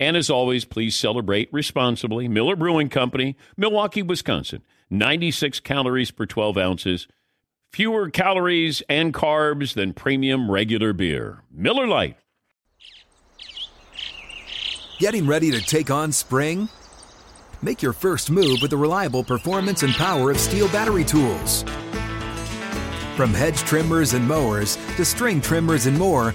And as always, please celebrate responsibly. Miller Brewing Company, Milwaukee, Wisconsin. 96 calories per 12 ounces. Fewer calories and carbs than premium regular beer. Miller Lite. Getting ready to take on spring? Make your first move with the reliable performance and power of STIHL battery tools. From hedge trimmers and mowers to string trimmers and more,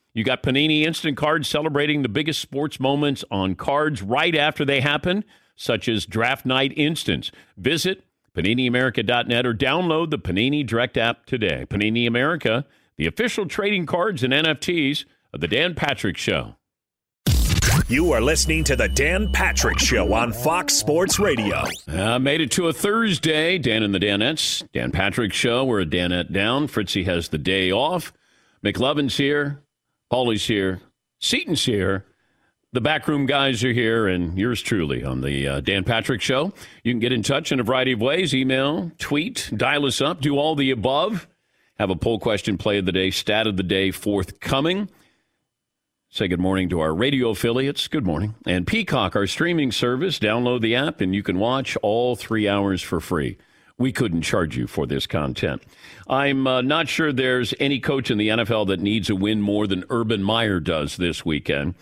you got Panini Instant Cards celebrating the biggest sports moments on cards right after they happen, such as Draft Night Instance. Visit PaniniAmerica.net or download the Panini Direct app today. Panini America, the official trading cards and NFTs of The Dan Patrick Show. You are listening to The Dan Patrick Show on Fox Sports Radio. Uh, made it to a Thursday. Dan and the Danettes. Dan Patrick Show. We're a Danette down. Fritzy has the day off. McLovin's here. Paulie's here. Seaton's here. The backroom guys are here, and yours truly on the uh, Dan Patrick Show. You can get in touch in a variety of ways email, tweet, dial us up, do all the above. Have a poll question play of the day, stat of the day forthcoming. Say good morning to our radio affiliates. Good morning. And Peacock, our streaming service. Download the app, and you can watch all three hours for free we couldn't charge you for this content. I'm uh, not sure there's any coach in the NFL that needs a win more than Urban Meyer does this weekend.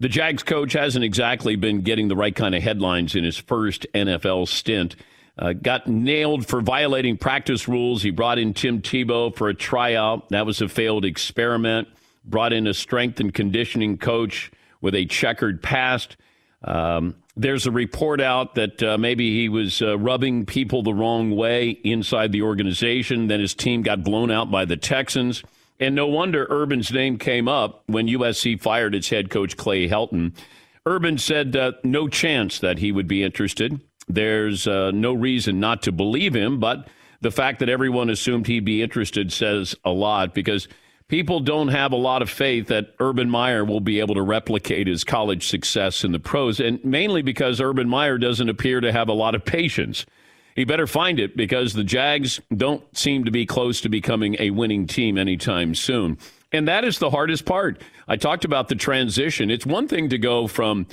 The Jags coach hasn't exactly been getting the right kind of headlines in his first NFL stint. Uh, got nailed for violating practice rules. He brought in Tim Tebow for a tryout. That was a failed experiment. Brought in a strength and conditioning coach with a checkered past. Um, there's a report out that uh, maybe he was uh, rubbing people the wrong way inside the organization. Then his team got blown out by the Texans. And no wonder Urban's name came up when USC fired its head coach, Clay Helton. Urban said uh, no chance that he would be interested. There's uh, no reason not to believe him, but the fact that everyone assumed he'd be interested says a lot because – people don't have a lot of faith that Urban Meyer will be able to replicate his college success in the pros, and mainly because Urban Meyer doesn't appear to have a lot of patience. He better find it because the Jags don't seem to be close to becoming a winning team anytime soon. And that is the hardest part. I talked about the transition. It's one thing to go from,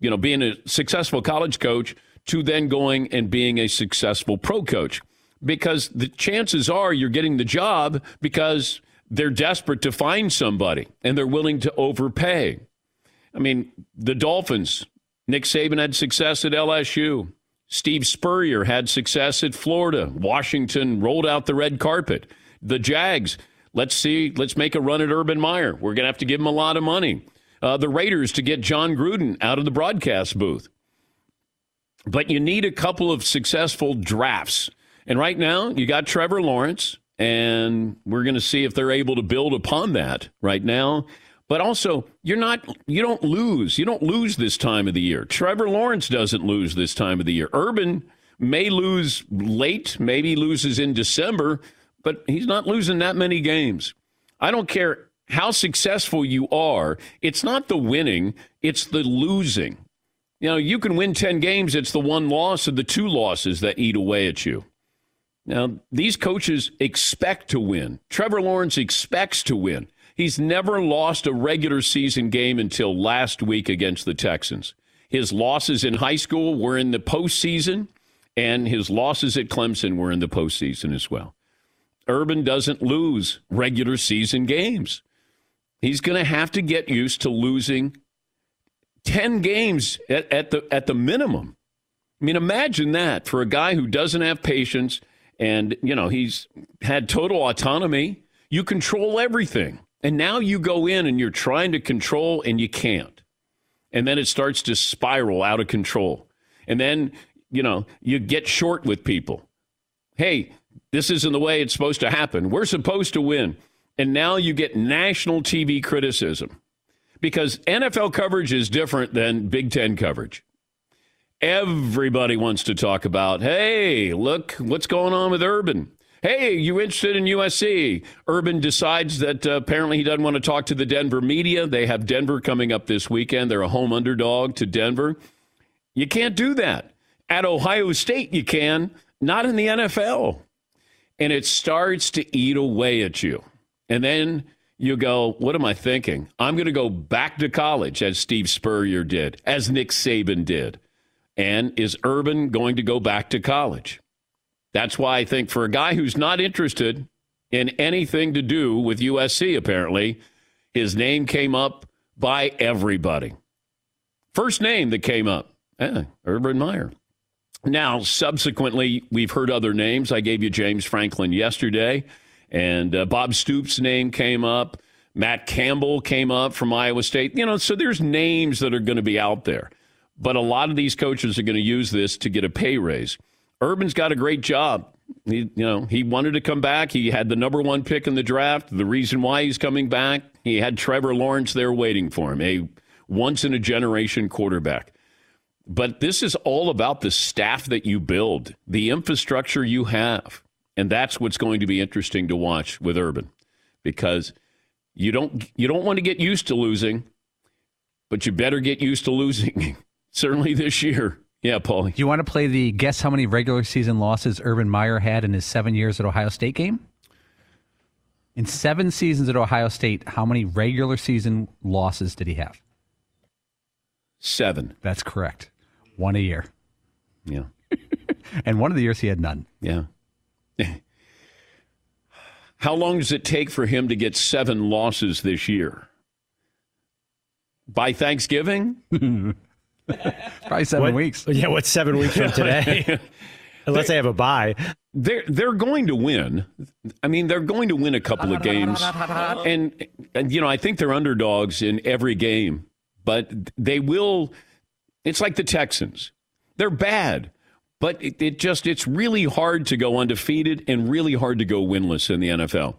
you know, being a successful college coach to then going and being a successful pro coach because the chances are you're getting the job because they're desperate to find somebody and they're willing to overpay. I mean, the Dolphins, Nick Saban had success at LSU. Steve Spurrier had success at Florida. Washington rolled out the red carpet. The Jags, Let's see. Let's make a run at Urban Meyer. We're going to have to give him a lot of money. Uh, the Raiders to get Jon Gruden out of the broadcast booth. But you need a couple of successful drafts. And right now, you got Trevor Lawrence, and we're going to see if they're able to build upon that right now. But also, you're not, you don't lose. You don't lose this time of the year. Trevor Lawrence doesn't lose this time of the year. Urban may lose late, maybe loses in December, but he's not losing that many games. I don't care how successful you are, it's not the winning, it's the losing. You know, you can win 10 games, it's the one loss or the two losses that eat away at you. Now, these coaches expect to win. Trevor Lawrence expects to win. He's never lost a regular season game until last week against the Texans. His losses in high school were in the postseason, and his losses at Clemson were in the postseason as well. Urban doesn't lose regular season games. He's going to have to get used to losing 10 games at, at, the, at the minimum. I mean, imagine that for a guy who doesn't have patience and, you know, he's had total autonomy. You control everything. And now you go in and you're trying to control and you can't. And then it starts to spiral out of control. And then, you know, you get short with people. Hey, this isn't the way it's supposed to happen. We're supposed to win. And now you get national TV criticism because NFL coverage is different than Big Ten coverage. Everybody wants to talk about, hey, look what's going on with Urban. Hey, you interested in USC? Urban decides that uh, apparently he doesn't want to talk to the Denver media. They have Denver coming up this weekend. They're a home underdog to Denver. You can't do that. At Ohio State, you can, not in the NFL. And it starts to eat away at you. And then you go, what am I thinking? I'm going to go back to college as Steve Spurrier did, as Nick Saban did. And is Urban going to go back to college? That's why I think for a guy who's not interested in anything to do with USC, apparently, his name came up by everybody. First name that came up, eh, Urban Meyer. Now, subsequently, we've heard other names. I gave you James Franklin yesterday, and uh, Bob Stoops' name came up. Matt Campbell came up from Iowa State. You know, so there's names that are going to be out there. But a lot of these coaches are going to use this to get a pay raise. Urban's got a great job. He, you know, he wanted to come back. He had the number one pick in the draft. The reason why he's coming back, he had Trevor Lawrence there waiting for him, a once in a generation quarterback. But this is all about the staff that you build, the infrastructure you have. And that's what's going to be interesting to watch with Urban because you don't you don't want to get used to losing, but you better get used to losing. Certainly this year. Yeah, Paulie. Do you want to play the guess how many regular season losses Urban Meyer had in his seven years at Ohio State game? In seven seasons at Ohio State, how many regular season losses did he have? Seven. That's correct. One a year. Yeah. and one of the years he had none. Yeah. How long does it take for him to get seven losses this year? By Thanksgiving? Probably seven what, weeks. Yeah, what's seven weeks from today? Unless they have a bye. They're they're going to win. I mean, they're going to win a couple of games, and, and you know I think they're underdogs in every game, but they will. It's like the Texans. They're bad, but it, it just it's really hard to go undefeated and really hard to go winless in the NFL.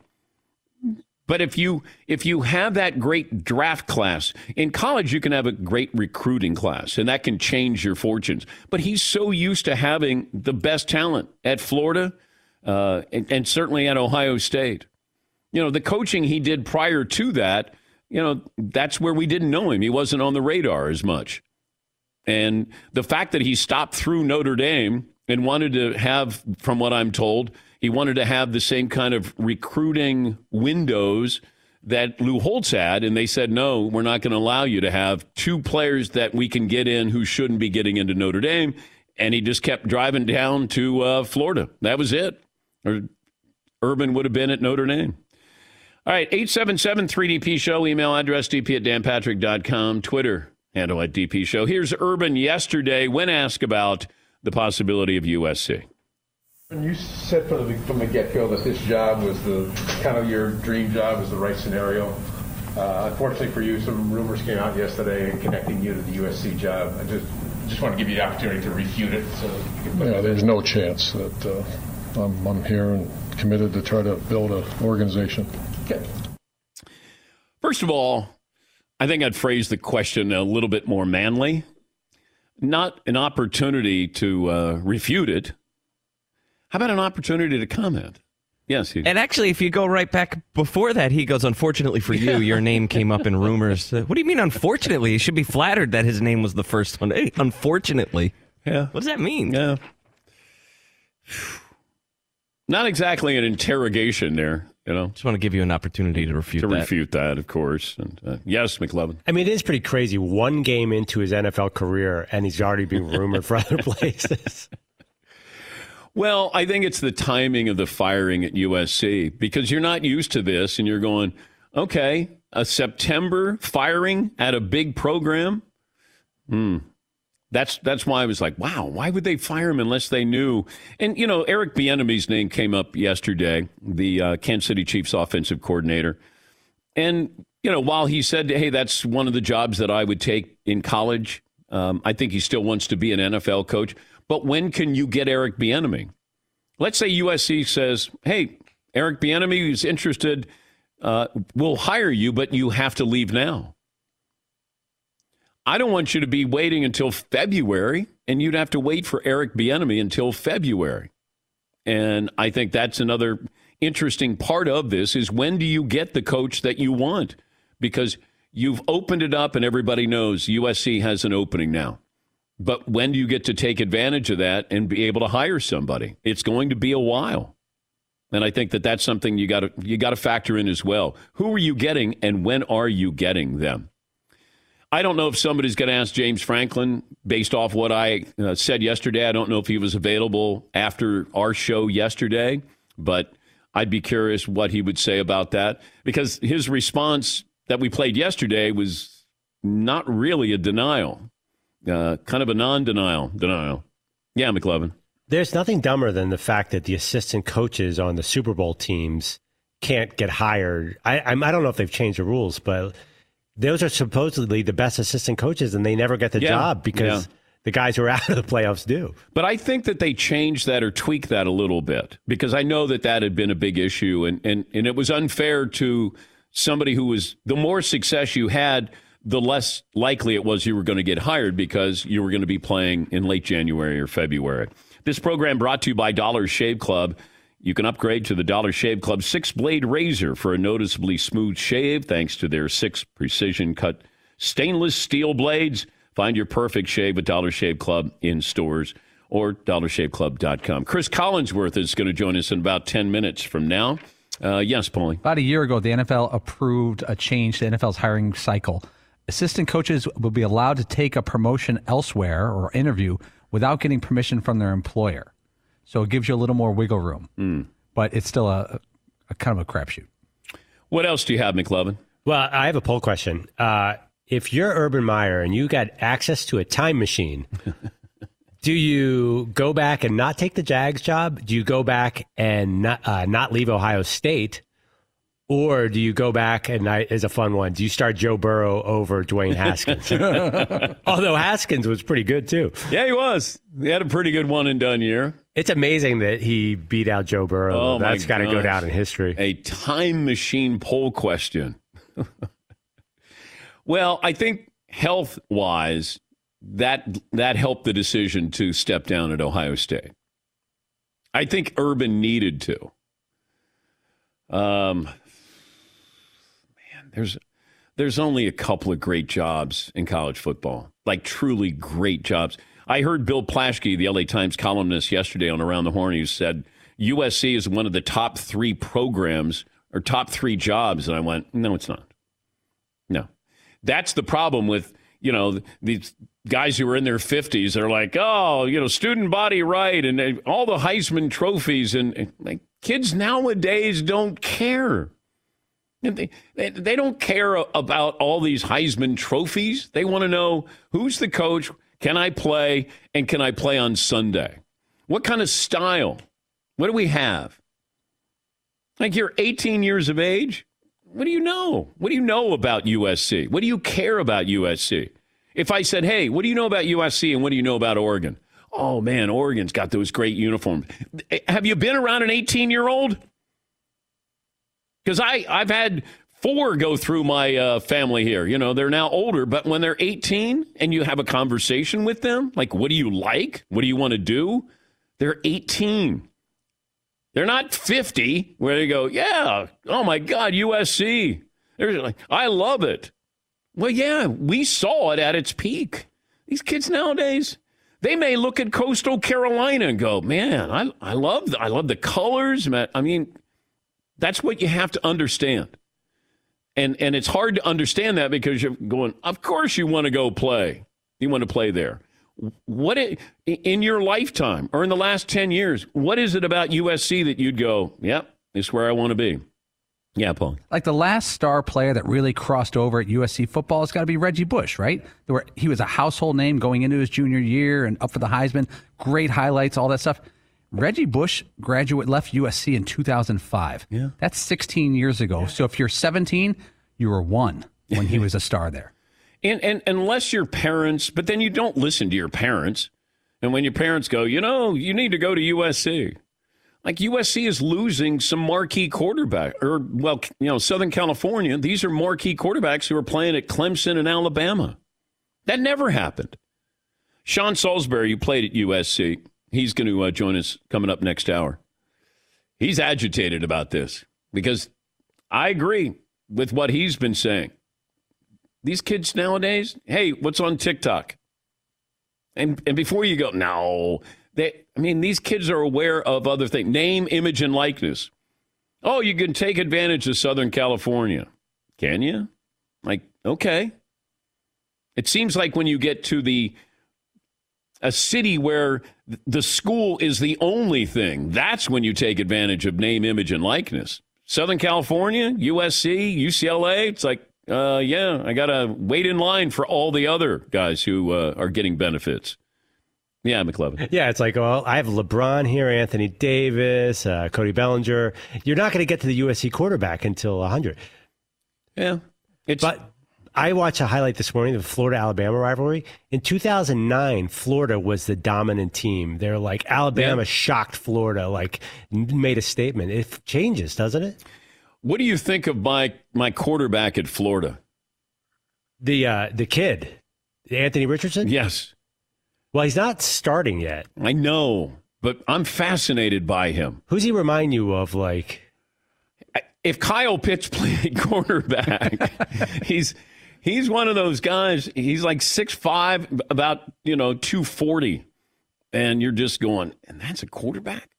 But if you if you have that great draft class in college, you can have a great recruiting class, and that can change your fortunes. But he's so used to having the best talent at Florida, uh, and, and certainly at Ohio State. You know, the coaching he did prior to that, you know, that's where we didn't know him. He wasn't on the radar as much. And the fact that he stopped through Notre Dame and wanted to have, from what I'm told, he wanted to have the same kind of recruiting windows that Lou Holtz had, and they said, no, we're not going to allow you to have two players that we can get in who shouldn't be getting into Notre Dame. And he just kept driving down to uh, Florida. That was it. Or Urban would have been at Notre Dame. All right, 877 3DP Show, email address dp at danpatrick.com, Twitter handle at DP Show. Here's Urban yesterday when asked about the possibility of USC. You said from the, from the get-go that this job was the kind of your dream job, was the right scenario. Uh, unfortunately for you, some rumors came out yesterday connecting you to the USC job. I just just want to give you the opportunity to refute it. So yeah, there's no chance that uh, I'm, I'm here and committed to try to build an organization. Okay. First of all, I think I'd phrase the question a little bit more manly. Not an opportunity to uh, refute it. How about an opportunity to comment? Yes. He, and actually, if you go right back before that, he goes, Unfortunately for you, your name came up in rumors. what do you mean, unfortunately? He should be flattered that his name was the first one. Hey, unfortunately. Yeah. What does that mean? Yeah. Not exactly an interrogation there. You know, just want to give you an opportunity to refute to that. refute that, of course. And uh, yes, McLovin. I mean, it is pretty crazy. One game into his NFL career, and he's already being rumored for other places. Well, I think it's the timing of the firing at USC because you're not used to this, and you're going, okay, a September firing at a big program. Hmm. That's that's why I was like, wow, why would they fire him unless they knew? And you know, Eric Bieniemy's name came up yesterday, the uh, Kansas City Chiefs offensive coordinator, and you know, while he said, hey, that's one of the jobs that I would take in college, um, I think he still wants to be an NFL coach. But when can you get Eric Bieniemy? Let's say USC says, hey, Eric Bieniemy is interested. Uh, we'll hire you, but you have to leave now. I don't want you to be waiting until February, and you'd have to wait for Eric Bieniemy until February. And I think that's another interesting part of this is when do you get the coach that you want? Because you've opened it up and everybody knows USC has an opening now. But when do you get to take advantage of that and be able to hire somebody? It's going to be a while. And I think that that's something you got to you got to factor in as well. Who are you getting and when are you getting them? I don't know if somebody's going to ask James Franklin based off what I uh, said yesterday. I don't know if he was available after our show yesterday, but I'd be curious what he would say about that because his response that we played yesterday was not really a denial, uh, kind of a non denial. Denial. Yeah, McLovin. There's nothing dumber than the fact that the assistant coaches on the Super Bowl teams can't get hired. I, I'm, I don't know if they've changed the rules, but those are supposedly the best assistant coaches, and they never get the yeah, job because yeah. the guys who are out of the playoffs do. But I think that they changed that or tweaked that a little bit because I know that that had been a big issue, and, and, and it was unfair to somebody who was the more success you had, the less likely it was you were going to get hired because you were going to be playing in late January or February. This program brought to you by Dollar Shave Club. You can upgrade to the Dollar Shave Club six blade razor for a noticeably smooth shave thanks to their six precision cut stainless steel blades. Find your perfect shave at Dollar Shave Club in stores or dollarshaveclub.com. Cris Collinsworth is going to join us in about 10 minutes from now. Uh, yes, Paulie. About a year ago, the NFL approved a change to the NFL's hiring cycle. Assistant coaches will be allowed to take a promotion elsewhere or interview without getting permission from their employer. So it gives you a little more wiggle room, mm. but it's still a, a, kind of a crapshoot. What else do you have, McLovin? Well, I have a poll question. Uh, if you're Urban Meyer and you got access to a time machine, do you go back and not take the Jags job? Do you go back and not, uh, not leave Ohio State? Or do you go back and I, as a fun one? Do you start Joe Burrow over Dwayne Haskins? Although Haskins was pretty good too. Yeah, he was. He had a pretty good one and done year. It's amazing that he beat out Joe Burrow. Oh, That's got to go down in history. A time machine poll question. well, I think health wise, that that helped the decision to step down at Ohio State. I think Urban needed to. Um, there's there's only a couple of great jobs in college football, like truly great jobs. I heard Bill Plaschke, the LA Times columnist, yesterday on Around the Horn. He said USC is one of the top three programs or top three jobs, and I went, no, it's not. No, that's the problem with you know these guys who are in their 50s They're like oh you know student body right and uh, all the heisman trophies and, and like kids nowadays don't care they, they, don't care about all these Heisman trophies. They want to know who's the coach, can I play, and can I play on Sunday? What kind of style What do we have? Like you're 18 years of age. What do you know? What do you know about USC? What do you care about USC? If I said, hey, what do you know about USC and what do you know about Oregon? Oh, man, Oregon's got those great uniforms. Have you been around an 18 year old? Because I I've had four go through my uh, family here. You know, they're now older, but when they're 18 and you have a conversation with them, like, what do you like? What do you want to do? They're 18. They're not 50 where they go, yeah, oh my God, USC. They're like, I love it. Well, yeah, we saw it at its peak. These kids nowadays, they may look at Coastal Carolina and go, man, I, I love I love the colors. I mean, that's what you have to understand. And and it's hard to understand that because you're going, of course you want to go play. You want to play there. What it, in your lifetime or in the last 10 years, what is it about USC that you'd go, yep, this is where I want to be? Yeah, Paul. Like the last star player that really crossed over at USC football has got to be Reggie Bush, right? He was a household name going into his junior year and up for the Heisman. Great highlights, all that stuff. Reggie Bush graduate left USC in 2005. Yeah. That's 16 years ago. So if you're 17, you were one when he was a star there. And, and unless your parents, but then you don't listen to your parents. And when your parents go, you know, you need to go to USC. Like USC is losing some marquee quarterback, or well, you know, Southern California. These are marquee quarterbacks who are playing at Clemson and Alabama. That never happened. Sean Salisbury, you played at USC. He's going to uh, join us coming up next hour. He's agitated about this because I agree with what he's been saying. These kids nowadays, hey, what's on TikTok? And and before you go, no, they I mean these kids are aware of other things. Name, image, and likeness. Oh, you can take advantage of Southern California. Can you? Like, okay. It seems like when you get to the a city where the school is the only thing, that's when you take advantage of name, image, and likeness. Southern California, USC, UCLA, it's like, uh, yeah, I got to wait in line for all the other guys who uh, are getting benefits. Yeah, McLovin. Yeah, it's like, well, I have LeBron here, Anthony Davis, uh, Cody Bellinger. You're not going to get to the USC quarterback until 100. Yeah. It's, but I watched a highlight this morning of the Florida Alabama rivalry. In 2009, Florida was the dominant team. They're like Alabama yeah. shocked Florida, like made a statement. It changes, doesn't it? What do you think of my my quarterback at Florida? The uh, the kid, Anthony Richardson. Yes. Well, he's not starting yet. I know, but I'm fascinated by him. Who's he remind you of? Like, if Kyle Pitts played quarterback, he's he's one of those guys. He's like six five, about you know two forty, and you're just going, and that's a quarterback.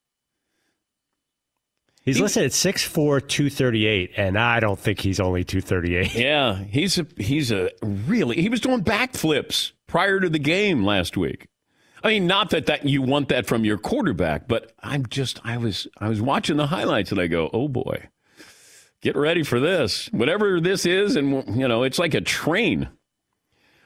He's he, listed at 6'4", 238, and I don't think he's only 238. Yeah, he's a he's a really he was doing backflips prior to the game last week. I mean, not that, that you want that from your quarterback, but I'm just I was I was watching the highlights and I go, oh boy get ready for this. Whatever this is, and you know, it's like a train.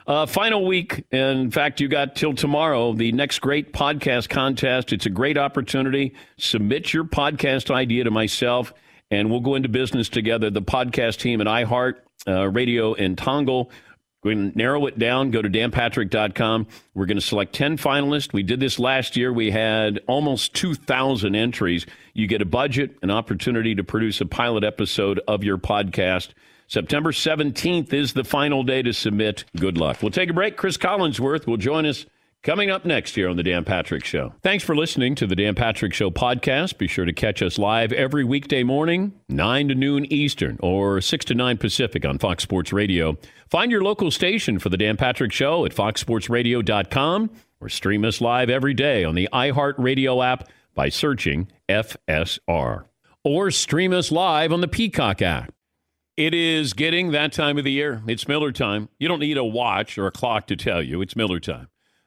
Uh, final week. In fact, you got till tomorrow the next great podcast contest. It's a great opportunity. Submit your podcast idea to myself, and we'll go into business together. The podcast team at iHeart uh, Radio and Tongal we're going to narrow it down. Go to danpatrick.com. We're going to select 10 finalists. We did this last year. We had almost 2,000 entries. You get a budget, an opportunity to produce a pilot episode of your podcast. September 17th is the final day to submit. Good luck. We'll take a break. Cris Collinsworth will join us Coming up next here on The Dan Patrick Show. Thanks for listening to The Dan Patrick Show podcast. Be sure to catch us live every weekday morning, 9 to noon Eastern or 6 to 9 Pacific on Fox Sports Radio. Find your local station for The Dan Patrick Show at foxsportsradio.com or stream us live every day on the iHeartRadio app by searching FSR. Or stream us live on the Peacock app. It is getting that time of the year. It's Miller time. You don't need a watch or a clock to tell you. It's Miller time.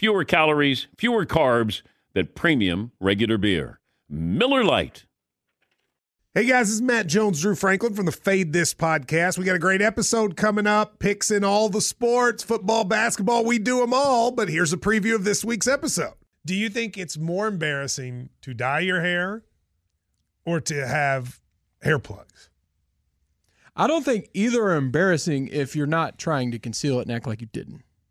fewer calories, fewer carbs than premium regular beer. Miller Lite. Hey guys, this is Matt Jones, Drew Franklin from the Fade This podcast. We got a great episode coming up, picks in all the sports, football, basketball, we do them all. But here's a preview of this week's episode. Do you think it's more embarrassing to dye your hair or to have hair plugs? I don't think either are embarrassing if you're not trying to conceal it and act like you didn't.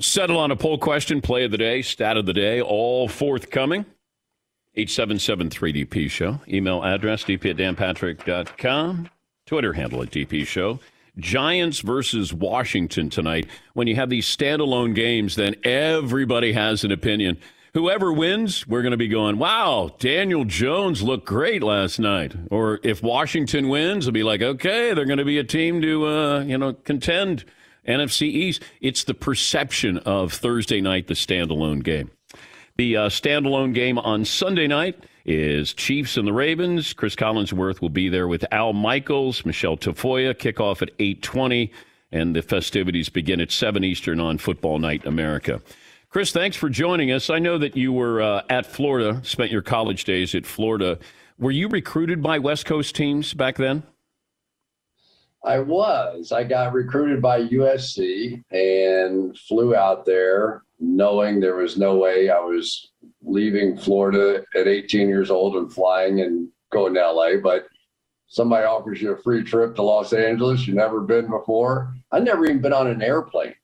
Settle on a poll question, play of the day, stat of the day, all forthcoming. 877 3DP Show. Email address dp at danpatrick.com. Twitter handle at DP Show. Giants versus Washington tonight. When you have these standalone games, then everybody has an opinion. Whoever wins, we're going to be going, wow, Daniel Jones looked great last night. Or if Washington wins, it'll be like, okay, they're going to be a team to, uh, you know, contend NFC East. It's the perception of Thursday night, the standalone game. The uh, standalone game on Sunday night is Chiefs and the Ravens. Cris Collinsworth will be there with Al Michaels, Michelle Tafoya. Kickoff at 8:20, and the festivities begin at 7 Eastern on Football Night America. Cris, thanks for joining us. I know that you were uh, at Florida, spent your college days at Florida. Were you recruited by West Coast teams back then? I was. I got recruited by USC and flew out there knowing there was no way I was leaving Florida at 18 years old and flying and going to LA. But somebody offers you a free trip to Los Angeles, you've never been before. I'd never even been on an airplane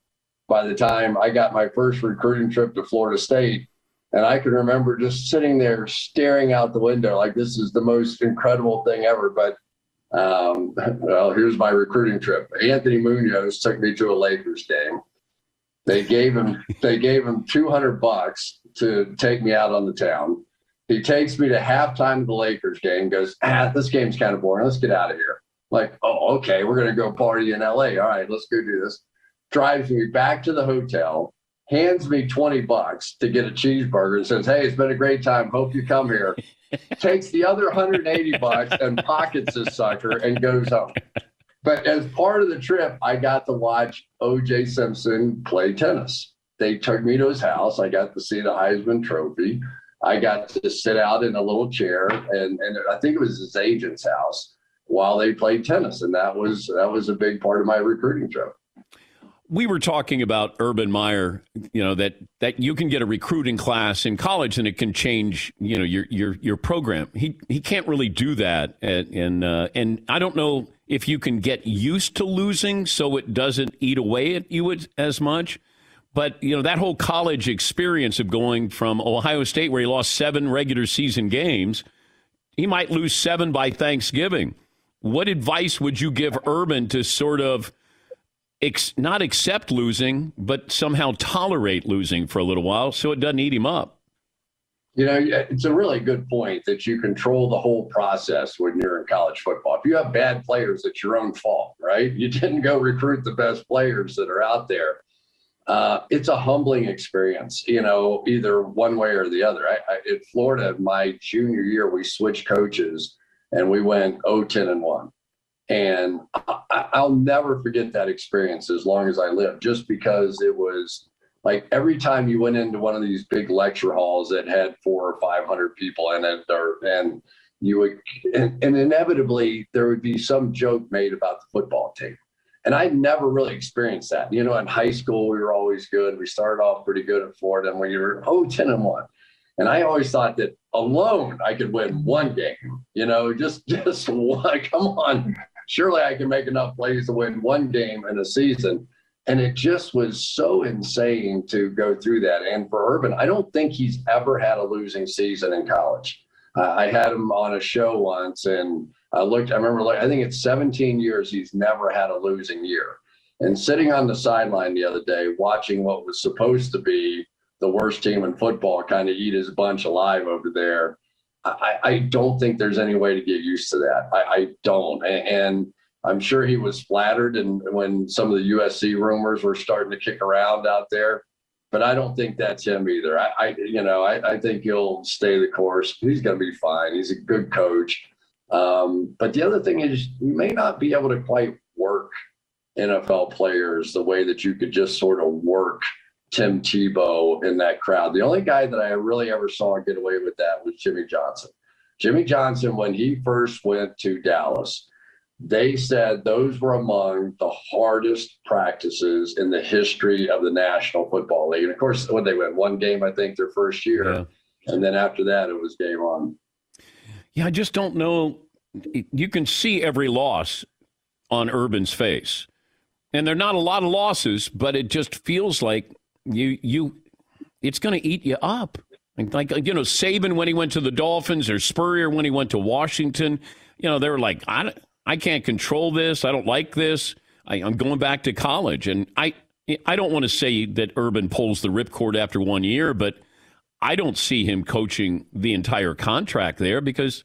by the time I got my first recruiting trip to Florida State. And I can remember just sitting there staring out the window like this is the most incredible thing ever. But um, well, here's my recruiting trip. Anthony Munoz took me to a Lakers game. They gave him they gave him 200 bucks to take me out on the town. He takes me to halftime of the Lakers game. Goes, ah, this game's kind of boring. Let's get out of here. Like, oh, okay, we're gonna go party in LA. All right, let's go do this. Drives me back to the hotel. Hands me 20 bucks to get a cheeseburger and says, Hey, it's been a great time. Hope you come here takes the other 180 bucks and pockets this sucker and goes home. But as part of the trip, I got to watch OJ Simpson play tennis. they took me to his house. I got to see the Heisman Trophy. I got to sit out in a little chair, and and I think it was his agent's house while they played tennis, and that was that was a big part of my recruiting trip. We were talking about Urban Meyer, you know that that you can get a recruiting class in college and it can change, you know, your your your program. He he can't really do that, and and, uh, and I don't know if you can get used to losing so it doesn't eat away at you as much. But you know that whole college experience of going from Ohio State, where he lost seven regular season games, he might lose seven by Thanksgiving. What advice would you give Urban to sort of ex- not accept losing, but somehow tolerate losing for a little while so it doesn't eat him up? You know, it's a really good point that you control the whole process when you're in college football. If you have bad players, it's your own fault, right? You didn't go recruit the best players that are out there uh, it's a humbling experience, you know, either one way or the other. I, I, in Florida, my junior year, we switched coaches and we went 0 10 and 1. And I, I'll never forget that experience as long as I live, just because it was like every time you went into one of these big lecture halls that had four or 500 people in it, or, and you would, and, and inevitably there would be some joke made about the football team and I never really experienced that. You know, in high school, we were always good. We started off pretty good at Florida, and we were oh 10 and one. And I always thought that alone I could win one game. You know, just just one. Come on, surely I can make enough plays to win one game in a season. And it just was so insane to go through that. And for Urban, I don't think he's ever had a losing season in college. Uh, I had him on a show once, and I looked, I remember, like, I think it's 17 years he's never had a losing year. And sitting on the sideline the other day, watching what was supposed to be the worst team in football kind of eat his bunch alive over there, I, I don't think there's any way to get used to that. I, I don't. And, and I'm sure he was flattered and when some of the USC rumors were starting to kick around out there. But I don't think that's him either. I, I you know, I, think he'll stay the course. He's going to be fine. He's a good coach. Um, but the other thing is, you may not be able to quite work NFL players the way that you could just sort of work Tim Tebow in that crowd. The only guy that I really ever saw get away with that was Jimmy Johnson. Jimmy Johnson, when he first went to Dallas, they said those were among the hardest practices in the history of the National Football League. And of course, when they went one game, I think their first year, yeah. and then after that, it was game on. Yeah, I just don't know. You can see every loss on Urban's face, and they're not a lot of losses, but it just feels like you you it's going to eat you up. Like you know, Saban when he went to the Dolphins, or Spurrier when he went to Washington. You know, they were like, I I can't control this. I don't like this. I, I'm going back to college, and I I don't want to say that Urban pulls the ripcord after one year, but I don't see him coaching the entire contract there because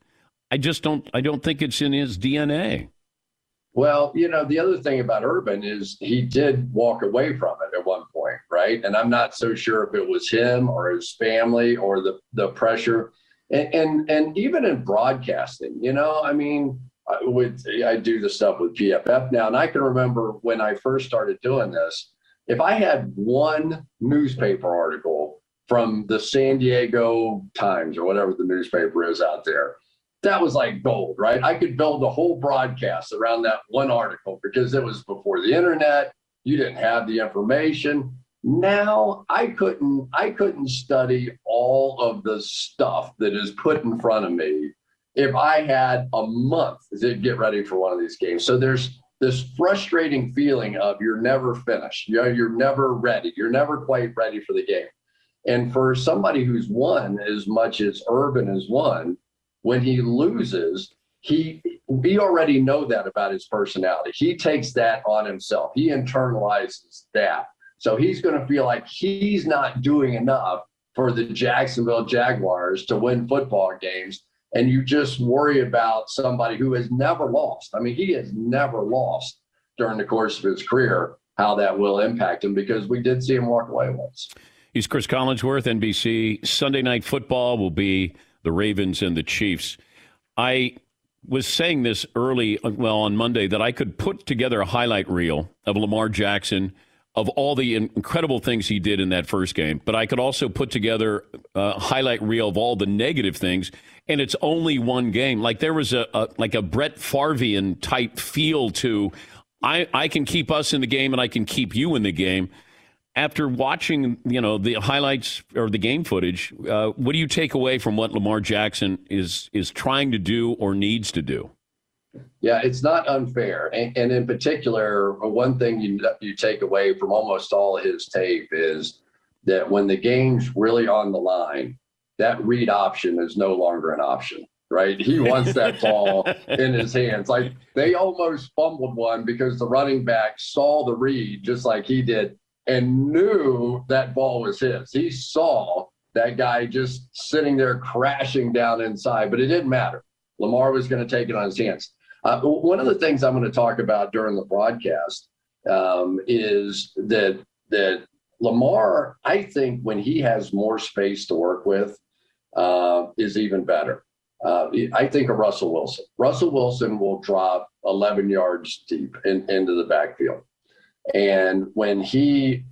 I just don't I don't think it's in his DNA. Well, you know, the other thing about Urban is he did walk away from it at one point, right? And I'm not so sure if it was him or his family or the the pressure. And and, and even in broadcasting, you know, I mean, I would I do the stuff with PFF now, and I can remember when I first started doing this. If I had one newspaper article from the San Diego Times or whatever the newspaper is out there. That was like gold, right? I could build a whole broadcast around that one article because it was before the internet. You didn't have the information. Now I couldn't I couldn't study all of the stuff that is put in front of me if I had a month to get ready for one of these games. So there's this frustrating feeling of you're never finished. You know, you're never ready. You're never quite ready for the game. And for somebody who's won as much as Urban has won, when he loses, he we already know that about his personality. He takes that on himself. He internalizes that. So he's going to feel like he's not doing enough for the Jacksonville Jaguars to win football games. And you just worry about somebody who has never lost. I mean, he has never lost during the course of his career, how that will impact him because we did see him walk away once. He's Cris Collinsworth, NBC. Sunday night football will be the Ravens and the Chiefs. I was saying this early, uh, well, on Monday, that I could put together a highlight reel of Lamar Jackson of all the incredible things he did in that first game, but I could also put together a highlight reel of all the negative things. And it's only one game. Like there was a, a like a Brett Farvian type feel to, I I can keep us in the game and I can keep you in the game. After watching, you know, the highlights or the game footage, uh, what do you take away from what Lamar Jackson is is trying to do or needs to do? Yeah, it's not unfair, and, and, in particular, one thing you you take away from almost all his tape is that when the game's really on the line, that read option is no longer an option. Right? He wants that ball in his hands. Like they almost fumbled one because the running back saw the read just like he did and knew that ball was his. He saw that guy just sitting there crashing down inside, but it didn't matter. Lamar was going to take it on his hands. Uh, one of the things I'm going to talk about during the broadcast um, is that that Lamar, I think, when he has more space to work with, uh, is even better. Uh, I think of Russell Wilson. Russell Wilson will drop 11 yards deep in, into the backfield, and when he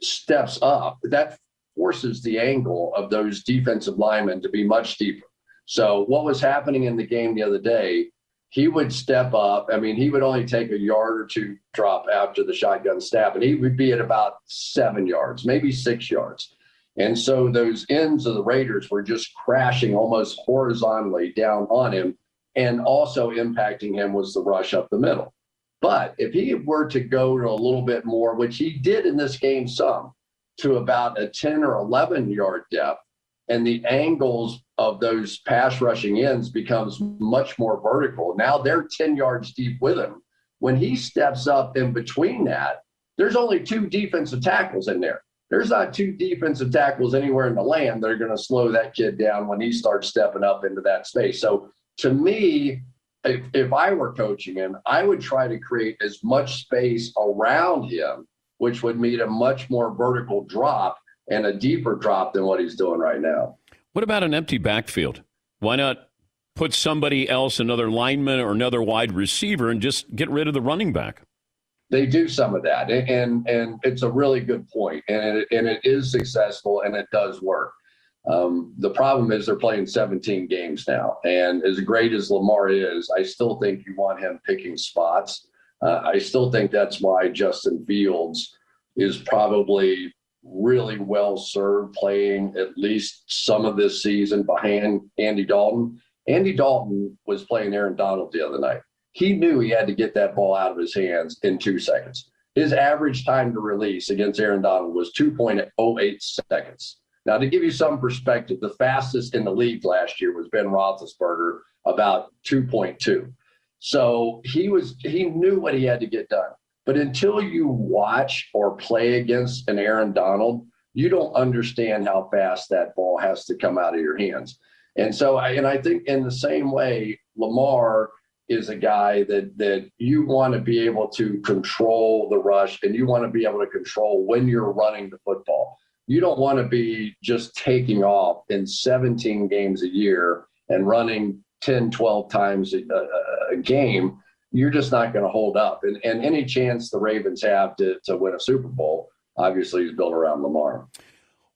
steps up, that forces the angle of those defensive linemen to be much deeper. So what was happening in the game the other day he would step up. I mean, he would only take a yard or two drop after the shotgun snap, and he would be at about seven yards, maybe six yards. And so those ends of the Raiders were just crashing almost horizontally down on him. And also impacting him was the rush up the middle. But if he were to go to a little bit more, which he did in this game some, to about a 10 or 11 yard depth, and the angles of those pass rushing ends becomes much more vertical. Now they're 10 yards deep with him. When he steps up in between that, there's only two defensive tackles in there. There's not two defensive tackles anywhere in the land that are going to slow that kid down when he starts stepping up into that space. So to me, if, if I were coaching him, I would try to create as much space around him, which would mean a much more vertical drop and a deeper drop than what he's doing right now. What about an empty backfield? Why not put somebody else, another lineman or another wide receiver, and just get rid of the running back? They do some of that, and and it's a really good point, and it, and it is successful, and it does work. Um, the problem is they're playing 17 games now, and as great as Lamar is, I still think you want him picking spots. Uh, I still think that's why Justin Fields is probably really well served playing at least some of this season behind Andy Dalton. Andy Dalton was playing Aaron Donald the other night. He knew he had to get that ball out of his hands in two seconds. His average time to release against Aaron Donald was 2.08 seconds. Now, to give you some perspective, the fastest in the league last year was Ben Roethlisberger, about 2.2. So he was he knew what he had to get done. But until you watch or play against an Aaron Donald, you don't understand how fast that ball has to come out of your hands. And so, I, and I think in the same way, Lamar is a guy that that you want to be able to control the rush, and you want to be able to control when you're running the football. You don't want to be just taking off in 17 games a year and running 10, 12 times a, a, a game you're just not going to hold up. And, and any chance the Ravens have to, to win a Super Bowl, obviously, is built around Lamar.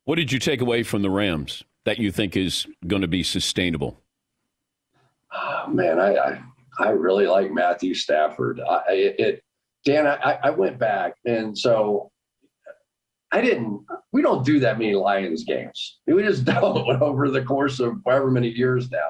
What did you take away from the Rams that you think is going to be sustainable? Oh, man, I, I, I really like Matthew Stafford. I, it, Dan, I, I went back, and so I didn't. We don't do that many Lions games. We just don't over the course of however many years now.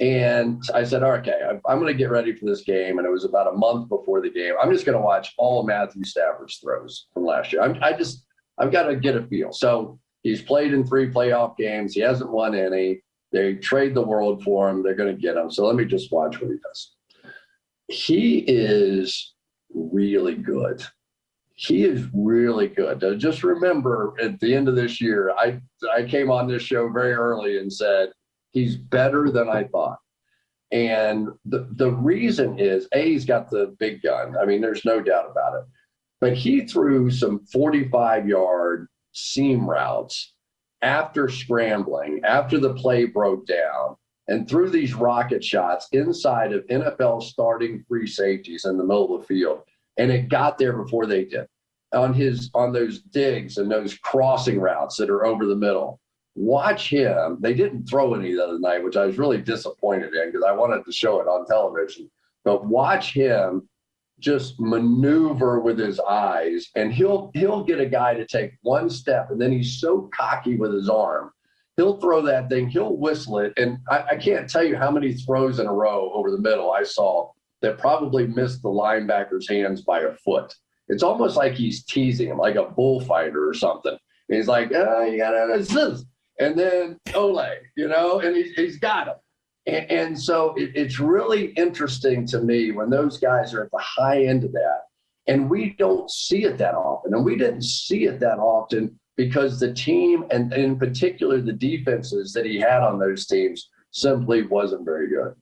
And I said, okay, I'm going to get ready for this game. And it was about a month before the game. I'm just going to watch all of Matthew Stafford's throws from last year. I'm, I just, I've got to get a feel. So he's played in three playoff games. He hasn't won any. They trade the world for him. They're going to get him. So let me just watch what he does. He is really good. He is really good. Just remember at the end of this year, I I came on this show very early and said He's better than I thought. And the, the reason is A, he's got the big gun. I mean, there's no doubt about it. But he threw some 45 yard seam routes after scrambling, after the play broke down, and threw these rocket shots inside of NFL starting free safeties in the middle of the field. And it got there before they did. on his on those digs and those crossing routes that are over the middle. Watch him. They didn't throw any the other night, which I was really disappointed in because I wanted to show it on television. But watch him just maneuver with his eyes and he'll he'll get a guy to take one step and then he's so cocky with his arm he'll throw that thing he'll whistle it and I, I, can't tell you how many throws in a row over the middle i saw that probably missed the linebacker's hands by a foot it's almost like he's teasing him like a bullfighter or something and he's like oh, you gotta and then ole you know and he, he's got him and, and so it, it's really interesting to me when those guys are at the high end of that. And we don't see it that often. And we didn't see it that often because the team, and in particular the defenses that he had on those teams, simply wasn't very good.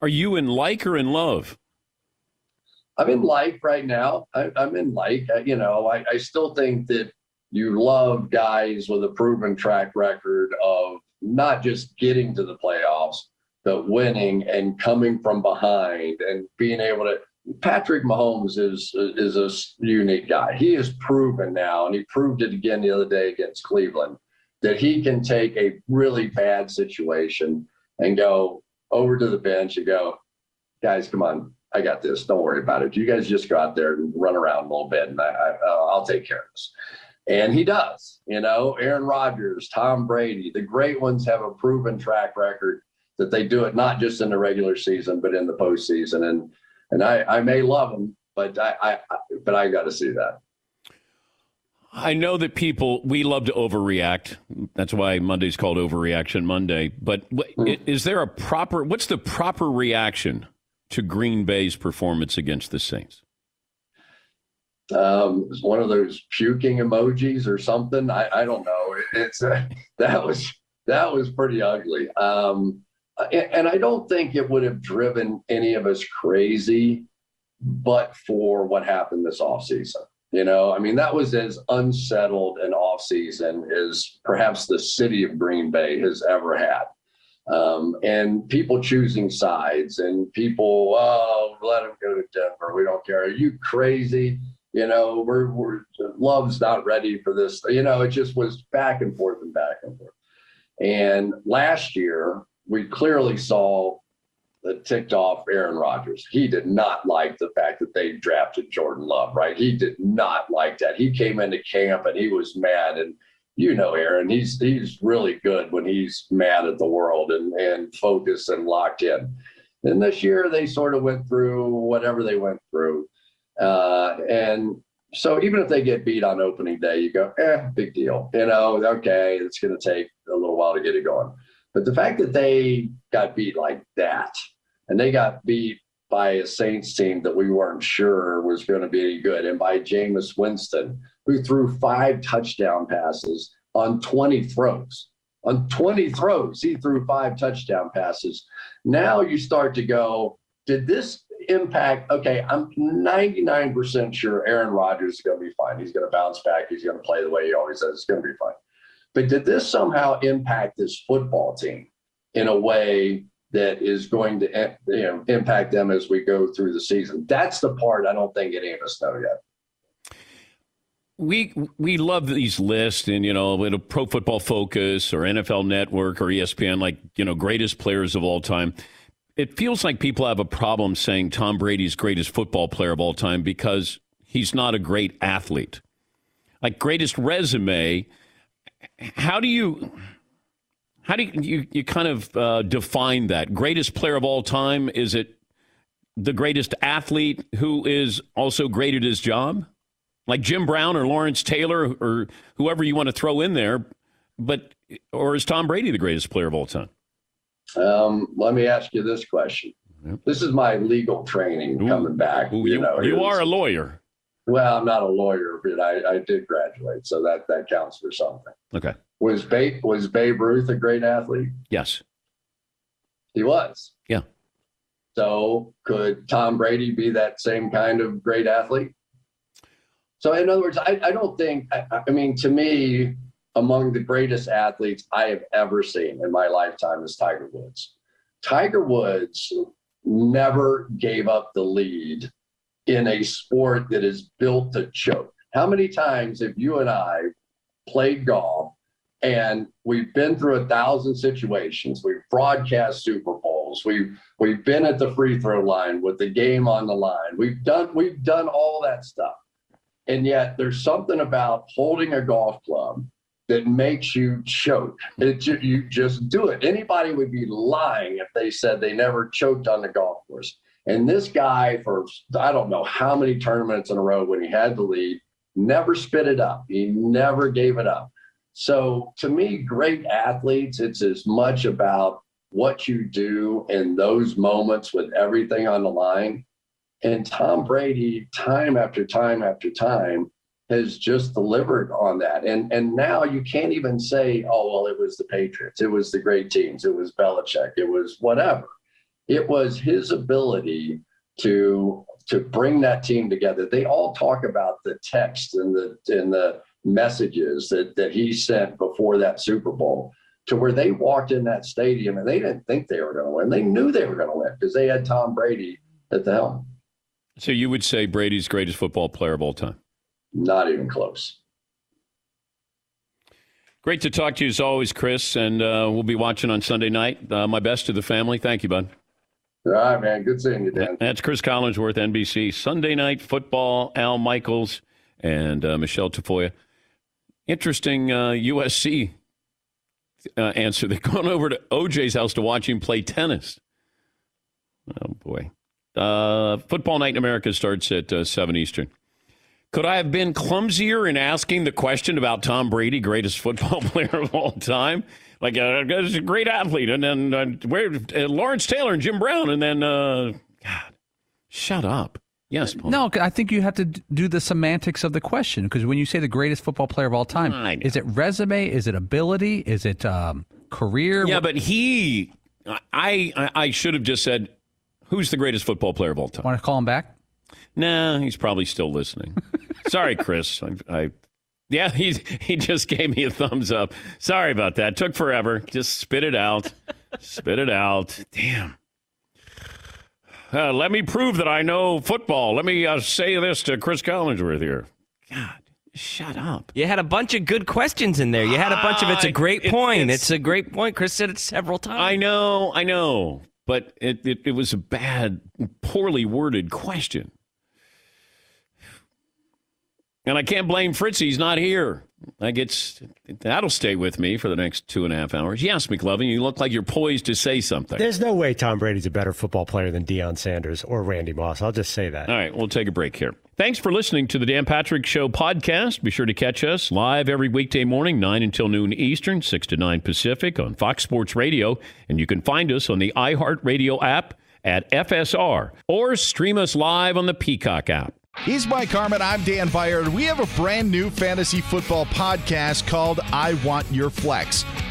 Are you in like or in love? I'm in like right now. I, am in like. You know, I, I still think that you love guys with a proven track record of not just getting to the playoffs, but winning and coming from behind and being able to. Patrick Mahomes is is a unique guy. He has proven now, and he proved it again the other day against Cleveland, that he can take a really bad situation and go over to the bench and go, guys, come on, I got this. Don't worry about it. You guys just go out there and run around a little bit, and I, I, I'll take care of this. And he does. You know, Aaron Rodgers, Tom Brady, the great ones have a proven track record that they do it not just in the regular season but in the postseason. And and I, I may love them, but I, I but I got to see that. I know that people we love to overreact. That's why Monday's called Overreaction Monday. But mm-hmm. is there a proper? What's the proper reaction to Green Bay's performance against the Saints? Um, was one of those puking emojis or something. I, I don't know. It, it's uh, that was that was pretty ugly. Um, and I don't think it would have driven any of us crazy, but for what happened this offseason. You know, I mean, that was as unsettled an offseason as perhaps the city of Green Bay has ever had. Um, and people choosing sides and people, oh, let him go to Denver. We don't care. Are you crazy? You know, we're, we're love's not ready for this. You know, it just was back and forth and back and forth. And last year, we clearly saw that ticked off Aaron Rodgers. He did not like the fact that they drafted Jordan Love, right? He did not like that. He came into camp and he was mad. And you know, Aaron, he's he's really good when he's mad at the world and, and focused and locked in. And this year they sort of went through whatever they went through. Uh, and so even if they get beat on opening day, you go, eh, big deal. You know, okay, it's going to take a little while to get it going. But the fact that they got beat like that, and they got beat by a Saints team that we weren't sure was going to be any good, and by Jameis Winston, who threw five touchdown passes on 20 throws. On 20 throws, he threw five touchdown passes. Now you start to go, did this impact? Okay, I'm 99% sure Aaron Rodgers is going to be fine. He's going to bounce back. He's going to play the way he always does. It's going to be fine. But did this somehow impact this football team in a way that is going to you know, impact them as we go through the season? That's the part I don't think any of us know yet we we love these lists and you know with a pro football focus or nfl network or espn like you know greatest players of all time it feels like people have a problem saying tom brady's greatest football player of all time because he's not a great athlete like greatest resume how do you how do you you, you kind of uh, define that greatest player of all time? Is it the greatest athlete who is also great at his job, like Jim Brown or Lawrence Taylor or whoever you want to throw in there? But or is Tom Brady the greatest player of all time? Um, let me ask you this question. Yep. This is my legal training Ooh. coming back. Ooh, you, you, know, you are a lawyer. Well, I'm not a lawyer, but I, I did graduate, so that that counts for something. Okay. Was Babe was Babe Ruth a great athlete? Yes. He was. Yeah. So could Tom Brady be that same kind of great athlete? So in other words, I, I don't think I, I mean to me, among the greatest athletes I have ever seen in my lifetime is Tiger Woods. Tiger Woods never gave up the lead in a sport that is built to choke. How many times have you and I played golf and we've been through a thousand situations? We've broadcast Super Bowls. We've we've been at the free throw line with the game on the line. We've done we've done all that stuff. And yet there's something about holding a golf club that makes you choke. It, you just do it. Anybody would be lying if they said they never choked on the golf course. And this guy, for I don't know how many tournaments in a row, when he had the lead, never spit it up. He never gave it up. So to me, great athletes, it's as much about what you do in those moments with everything on the line. And Tom Brady, time after time after time, has just delivered on that. And and now you can't even say, oh well, it was the Patriots, it was the great teams, it was Belichick, it was whatever. It was his ability to to bring that team together. They all talk about the text and the and the messages that that he sent before that Super Bowl to where they walked in that stadium and they didn't think they were going to win. They knew they were going to win because they had Tom Brady at the helm. So you would say Brady's greatest football player of all time? Not even close. Great to talk to you as always, Cris, and uh, we'll be watching on Sunday night. Uh, my best to the family. Thank you, bud. All right, man. Good seeing you, Dan. That's Cris Collinsworth, NBC. Sunday night football, Al Michaels and uh, Michelle Tafoya. Interesting USC uh, uh, answer. They're going over to OJ's house to watch him play tennis. Oh, boy. Uh, football night in America starts at 7 Eastern. Could I have been clumsier in asking the question about Tom Brady, greatest football player of all time? Like, uh, he's a great athlete. And then uh, where, uh, Lawrence Taylor and Jim Brown. And then, uh, God, shut up. Yes, Paul. No, I think you have to do the semantics of the question because when you say the greatest football player of all time, is it resume? Is it ability? Is it um, career? Yeah, but he, I, I, I should have just said, who's the greatest football player of all time? Want to call him back? Nah, he's probably still listening. Sorry, Cris. I, I, yeah, he he just gave me a thumbs up. Sorry about that. Took forever. Just spit it out. spit it out. Damn. Uh, let me prove that I know football. Let me uh, say this to Cris Collinsworth here. God, shut up. You had a bunch of good questions in there. You had a bunch of it's a great It- point. it's- It's, a great point. Cris said it several times. I know, I know, but it, it, it was a bad, poorly worded question. And I can't blame Fritzy. He's not here. Like it's that'll stay with me for the next two and a half hours. Yes, McLovin, you look like you're poised to say something. There's no way Tom Brady's a better football player than Deion Sanders or Randy Moss. I'll just say that. All right, we'll take a break here. Thanks for listening to the Dan Patrick Show podcast. Be sure to catch us live every weekday morning, 9 until noon Eastern, 6 to 9 Pacific on Fox Sports Radio. And you can find us on the iHeartRadio app at FSR or stream us live on the Peacock app. He's Mike Harmon. I'm Dan Beyer. We have a brand new fantasy football podcast called I Want Your Flex.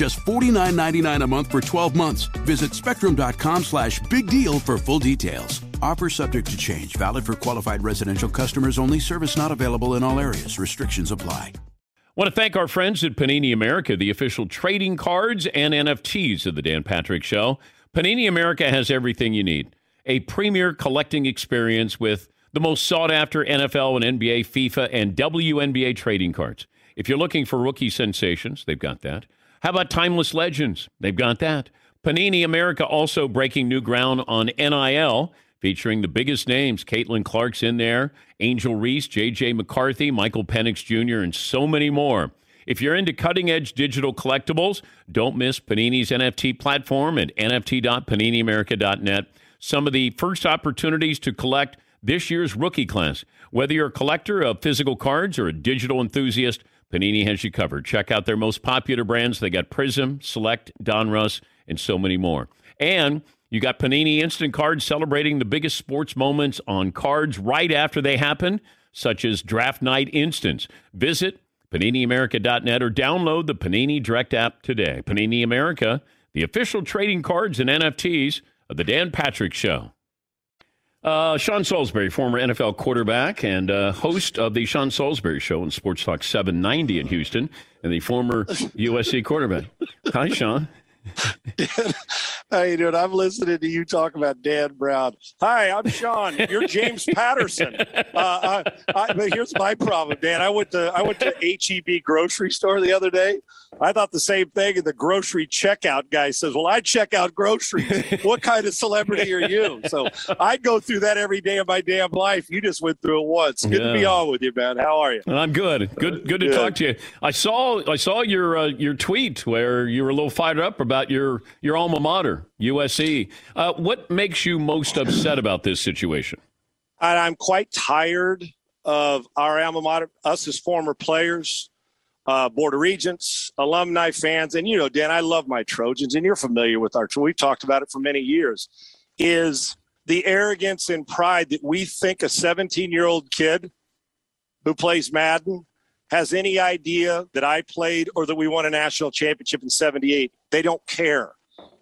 Just $49.99 a month for 12 months. Visit spectrum.com slash big deal for full details. Offer subject to change, valid for qualified residential customers only, service not available in all areas. Restrictions apply. Want to thank our friends at Panini America, the official trading cards and NFTs of the Dan Patrick Show. Panini America has everything you need a premier collecting experience with the most sought after NFL and NBA, FIFA, and WNBA trading cards. If you're looking for rookie sensations, they've got that. How about timeless legends? They've got that. Panini America also breaking new ground on NIL, featuring the biggest names. Caitlin Clark's in there, Angel Reese, J.J. McCarthy, Michael Penix Jr., and so many more. If you're into cutting edge digital collectibles, don't miss Panini's NFT platform at nft.paniniamerica.net. Some of the first opportunities to collect this year's rookie class. Whether you're a collector of physical cards or a digital enthusiast, Panini has you covered. Check out their most popular brands. They got Prism, Select, Donruss, and so many more. And you got Panini Instant Cards celebrating the biggest sports moments on cards right after they happen, such as Draft Night Instants. Visit PaniniAmerica.net or download the Panini Direct app today. Panini America, the official trading cards and NFTs of the Dan Patrick Show. Uh, Sean Salisbury, former NFL quarterback and uh, host of the Sean Salisbury Show on Sports Talk 790 in Houston, and the former USC quarterback. Hi, Sean. How you doing? I'm listening to you talk about Dan Brown. Hi, I'm Sean. You're James Patterson. Uh, I, I, but here's my problem, Dan. I went to I went to HEB grocery store the other day. I thought the same thing, and the grocery checkout guy says, "Well, I check out groceries. what kind of celebrity are you?" So I go through that every day of my damn life. You just went through it once. Good yeah. to be on with you, man. How are you? I'm good. Good. Good to good. talk to you. I saw I saw your uh, your tweet where you were a little fired up about your your alma mater, USC. Uh, what makes you most upset about this situation? And I'm quite tired of our alma mater, us as former players, uh, board of regents, alumni, fans, and you know, Dan, I love my Trojans, and you're familiar with our. We've talked about it for many years. Is the arrogance and pride that we think a 17 year old kid who plays Madden has any idea that I played or that we won a national championship in 78. They don't care.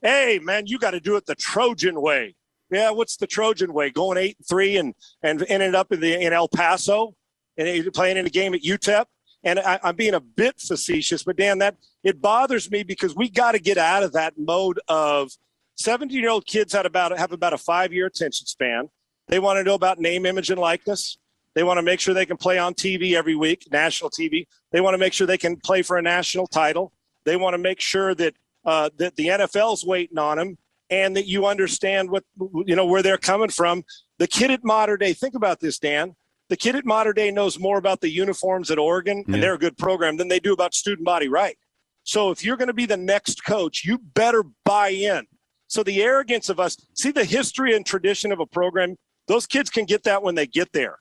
Hey, man, you got to do it the Trojan way. Yeah, what's the Trojan way? Going eight and three and and ended up in the in El Paso and playing in a game at UTEP. And I, I'm being a bit facetious, but Dan, that it bothers me because we got to get out of that mode of 17 year old kids had about have about a five year attention span. They want to know about name, image, and likeness. They want to make sure they can play on TV every week, national TV. They want to make sure they can play for a national title. They want to make sure that uh, that the NFL's waiting on them and that you understand what you know where they're coming from. The kid at Mater Dei, think about this, Dan. The kid at Mater Dei knows more about the uniforms at Oregon, yeah. and they're a good program, than they do about student body right. So if you're going to be the next coach, you better buy in. So the arrogance of us, see the history and tradition of a program, those kids can get that when they get there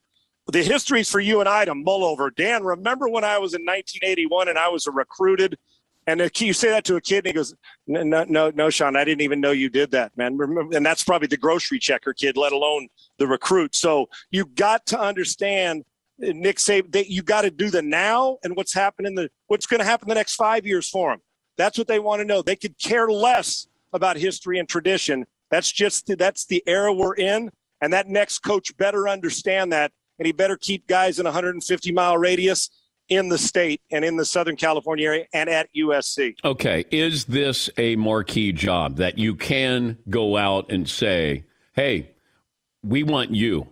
the history's for you and I to mull over. Dan, remember when I was in 1981 and I was a recruited? And you say that to a kid, and he goes, "No, no, no, Sean, I didn't even know you did that, man." And that's probably the grocery checker kid, let alone the recruit. So you got to understand, eh, Nick Saban, that you got to do the now and what's happening the what's going to happen the next five years for them. That's what they want to know. They could care less about history and tradition. That's just that's the era we're in, and that next coach better understand that and he better keep guys in 150 mile radius in the state and in the Southern California area and at USC. Okay. Is this a marquee job that you can go out and say, hey, we want you?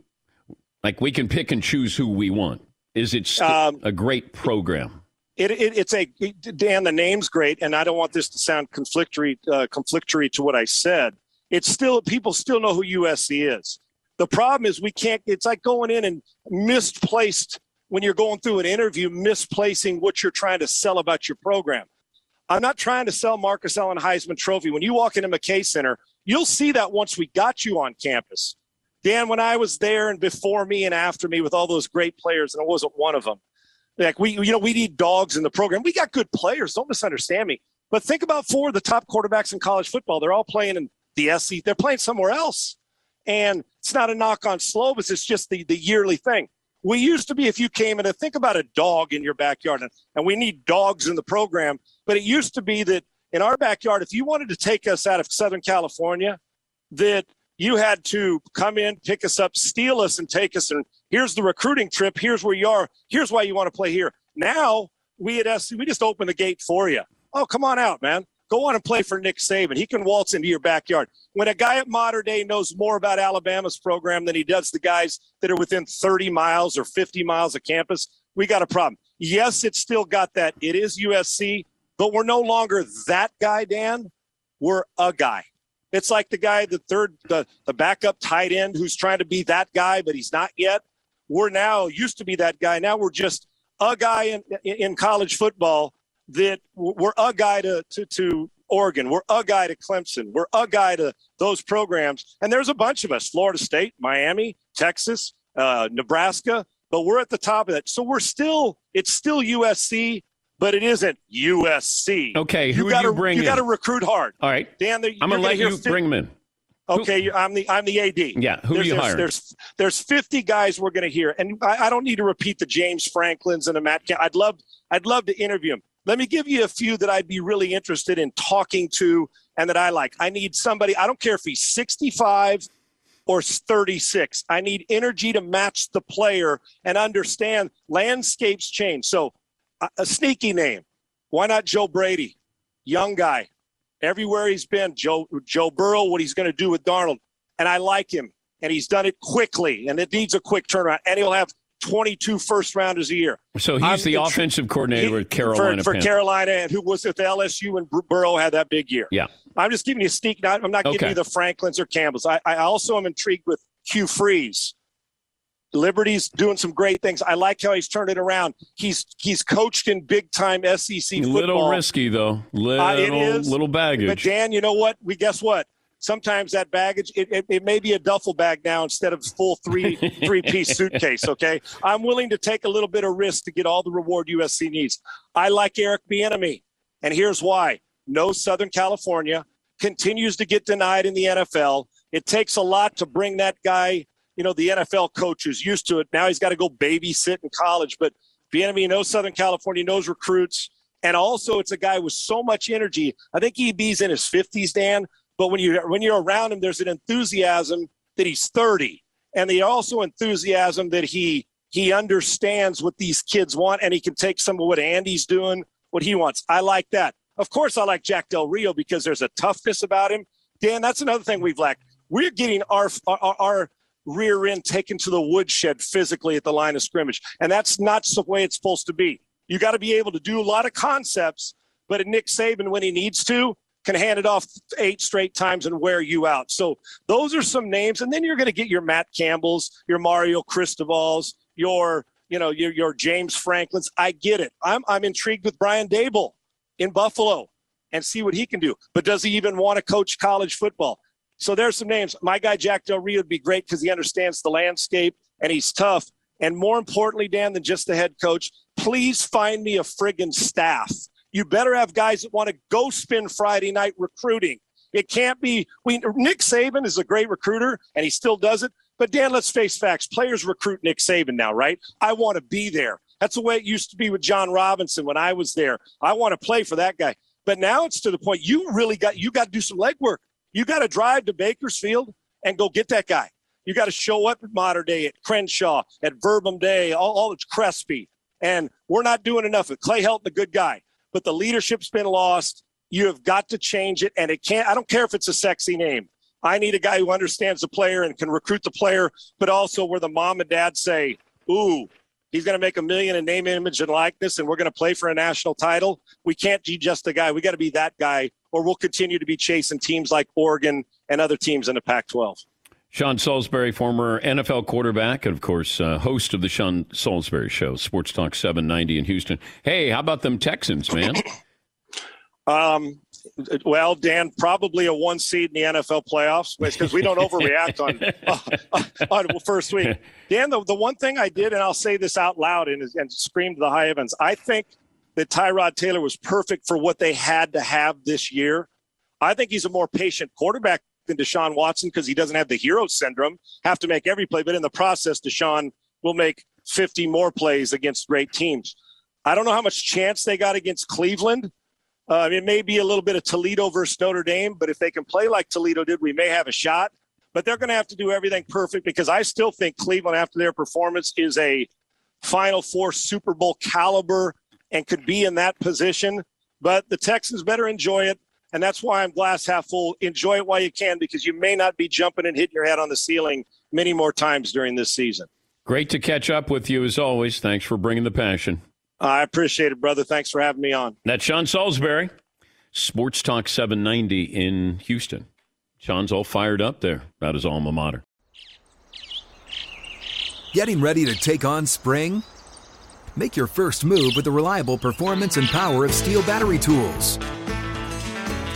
Like we can pick and choose who we want. Is it st- um, a great program? It, it, it's a Dan. The name's great, and I don't want this to sound conflictory, uh, conflictory to what I said. It's still people still know who USC is. The problem is we can't, it's like going in and misplaced when you're going through an interview, misplacing what you're trying to sell about your program. I'm not trying to sell Marcus Allen Heisman Trophy. When you walk into McKay Center, you'll see that once we got you on campus. Dan, when I was there and before me and after me with all those great players, and I wasn't one of them, Like we, you know, we need dogs in the program. We got good players. Don't misunderstand me. But think about four of the top quarterbacks in college football. They're all playing in the SC. They're playing somewhere else. And it's not a knock on Slovis. It's just the, the yearly thing. We used to be, if you came in and think about a dog in your backyard, and, and we need dogs in the program, but it used to be that in our backyard, if you wanted to take us out of Southern California, that you had to come in, pick us up, steal us, and take us. And here's the recruiting trip. Here's where you are. Here's why you want to play here. Now we at SC, we just open the gate for you. Oh, come on out, man. Go on and play for Nick Saban. He can waltz into your backyard. When a guy at Mater Dei knows more about Alabama's program than he does the guys that are within 30 miles or 50 miles of campus, we got a problem. Yes, it's still got that. It is USC, but we're no longer that guy, Dan. We're a guy. It's like the guy, the third, the, the backup tight end who's trying to be that guy, but he's not yet. We're now used to be that guy. Now we're just a guy in, in college football that we're a guy to, to, to Oregon. We're a guy to Clemson. We're a guy to those programs. And there's a bunch of us Florida State, Miami, Texas, uh, Nebraska, but we're at the top of that. So we're still, it's still USC, but it isn't USC. Okay, who you gotta, you bring You got to recruit hard. All right. Dan, I'm going to let you bring them in. Okay, I'm the I'm the AD. Yeah, who there's, you there's, hiring? There's there's 50 guys we're going to hear, and I, I don't need to repeat the James Franklins and the Matt. I'd love I'd love to interview them. Let me give you a few that I'd be really interested in talking to, and that I like. I need somebody. I don't care if he's 65 or 36. I need energy to match the player and understand landscapes change. So, a, a sneaky name. Why not Joe Brady? Young guy, everywhere he's been. Joe Joe Burrow, what he's going to do with Darnold, and I like him, and he's done it quickly, and it needs a quick turnaround, and he'll have 22 first rounders a year. So he's I'm the offensive coordinator he- with Carolina. for, for Carolina, and who was with LSU and Bur- Burrow had that big year. Yeah. I'm just giving you a sneak. Not, I'm not giving Okay. you the Franklins or Campbells. I, I also am intrigued with Hugh Freeze. Liberty's doing some great things. I like how he's turned it around. He's he's coached in big time SEC football. Little risky though. Little Uh, it is. little baggage. But Dan, you know what? We guess what? Sometimes that baggage it, it, it may be a duffel bag now instead of full three three piece suitcase. Okay, I'm willing to take a little bit of risk to get all the reward USC needs. I like Eric Bieniemy, and here's why: no Southern California continues to get denied in the NFL. It takes a lot to bring that guy. You know, the NFL coach is used to it. Now he's got to go babysit in college. But Bieniemy knows Southern California, knows recruits, and also it's a guy with so much energy. I think EB's in his 50s, Dan. But when you when you're around him, there's an enthusiasm that he's 30, and the also enthusiasm that he he understands what these kids want, and he can take some of what Andy's doing, what he wants. I like that. Of course, I like Jack Del Rio because there's a toughness about him. Dan, that's another thing we've lacked. We're getting our our, our rear end taken to the woodshed physically at the line of scrimmage, and that's not the way it's supposed to be. You got to be able to do a lot of concepts, but Nick Saban, when he needs to, can hand it off eight straight times and wear you out. So those are some names, and then you're going to get your Matt Campbells, your Mario Cristobal's, your you know your your James Franklin's. I get it. I'm I'm intrigued with Brian Daboll in Buffalo and see what he can do. But does he even want to coach college football? So there's some names. My guy Jack Del Rio would be great because he understands the landscape and he's tough. And more importantly, Dan, than just the head coach, please find me a friggin' staff. You better have guys that want to go spend Friday night recruiting. It can't be. We Nick Saban is a great recruiter, and he still does it. But Dan, let's face facts. Players recruit Nick Saban now, right? I want to be there. That's the way it used to be with John Robinson when I was there. I want to play for that guy. But now it's to the point you really got you got to do some legwork. You got to drive to Bakersfield and go get that guy. You got to show up at Mater Dei, at Crenshaw, at Verbum Dei, all, all it's Crespi. And we're not doing enough. With Clay Helton, a good guy, but the leadership's been lost. You have got to change it. And it can't, I don't care if it's a sexy name. I need a guy who understands the player and can recruit the player, but also where the mom and dad say, ooh, he's going to make a million in name, image, and likeness, and we're going to play for a national title. We can't be just the guy. We got to be that guy, or we'll continue to be chasing teams like Oregon and other teams in the Pac 12. Sean Salisbury, former NFL quarterback, and of course, uh, host of the Sean Salisbury Show, Sports Talk 790 in Houston. Hey, how about them Texans, man? Um, Well, Dan, probably a one seed in the NFL playoffs because we don't overreact on uh, on first week. Dan, the, the one thing I did, and I'll say this out loud and, and scream to the high heavens, I think that Tyrod Taylor was perfect for what they had to have this year. I think he's a more patient quarterback than Deshaun Watson because he doesn't have the hero syndrome, have to make every play. But in the process, Deshaun will make 50 more plays against great teams. I don't know how much chance they got against Cleveland. Uh, it may be a little bit of Toledo versus Notre Dame, but if they can play like Toledo did, we may have a shot. But they're going to have to do everything perfect because I still think Cleveland, after their performance, is a Final Four Super Bowl caliber and could be in that position. But the Texans better enjoy it. And that's why I'm glass half full. Enjoy it while you can because you may not be jumping and hitting your head on the ceiling many more times during this season. Great to catch up with you as always. Thanks for bringing the passion. I appreciate it, brother. Thanks for having me on. That's Sean Salisbury, Sports Talk 790 in Houston. Sean's all fired up there about his alma mater. Getting ready to take on spring? Make your first move with the reliable performance and power of STIHL battery tools.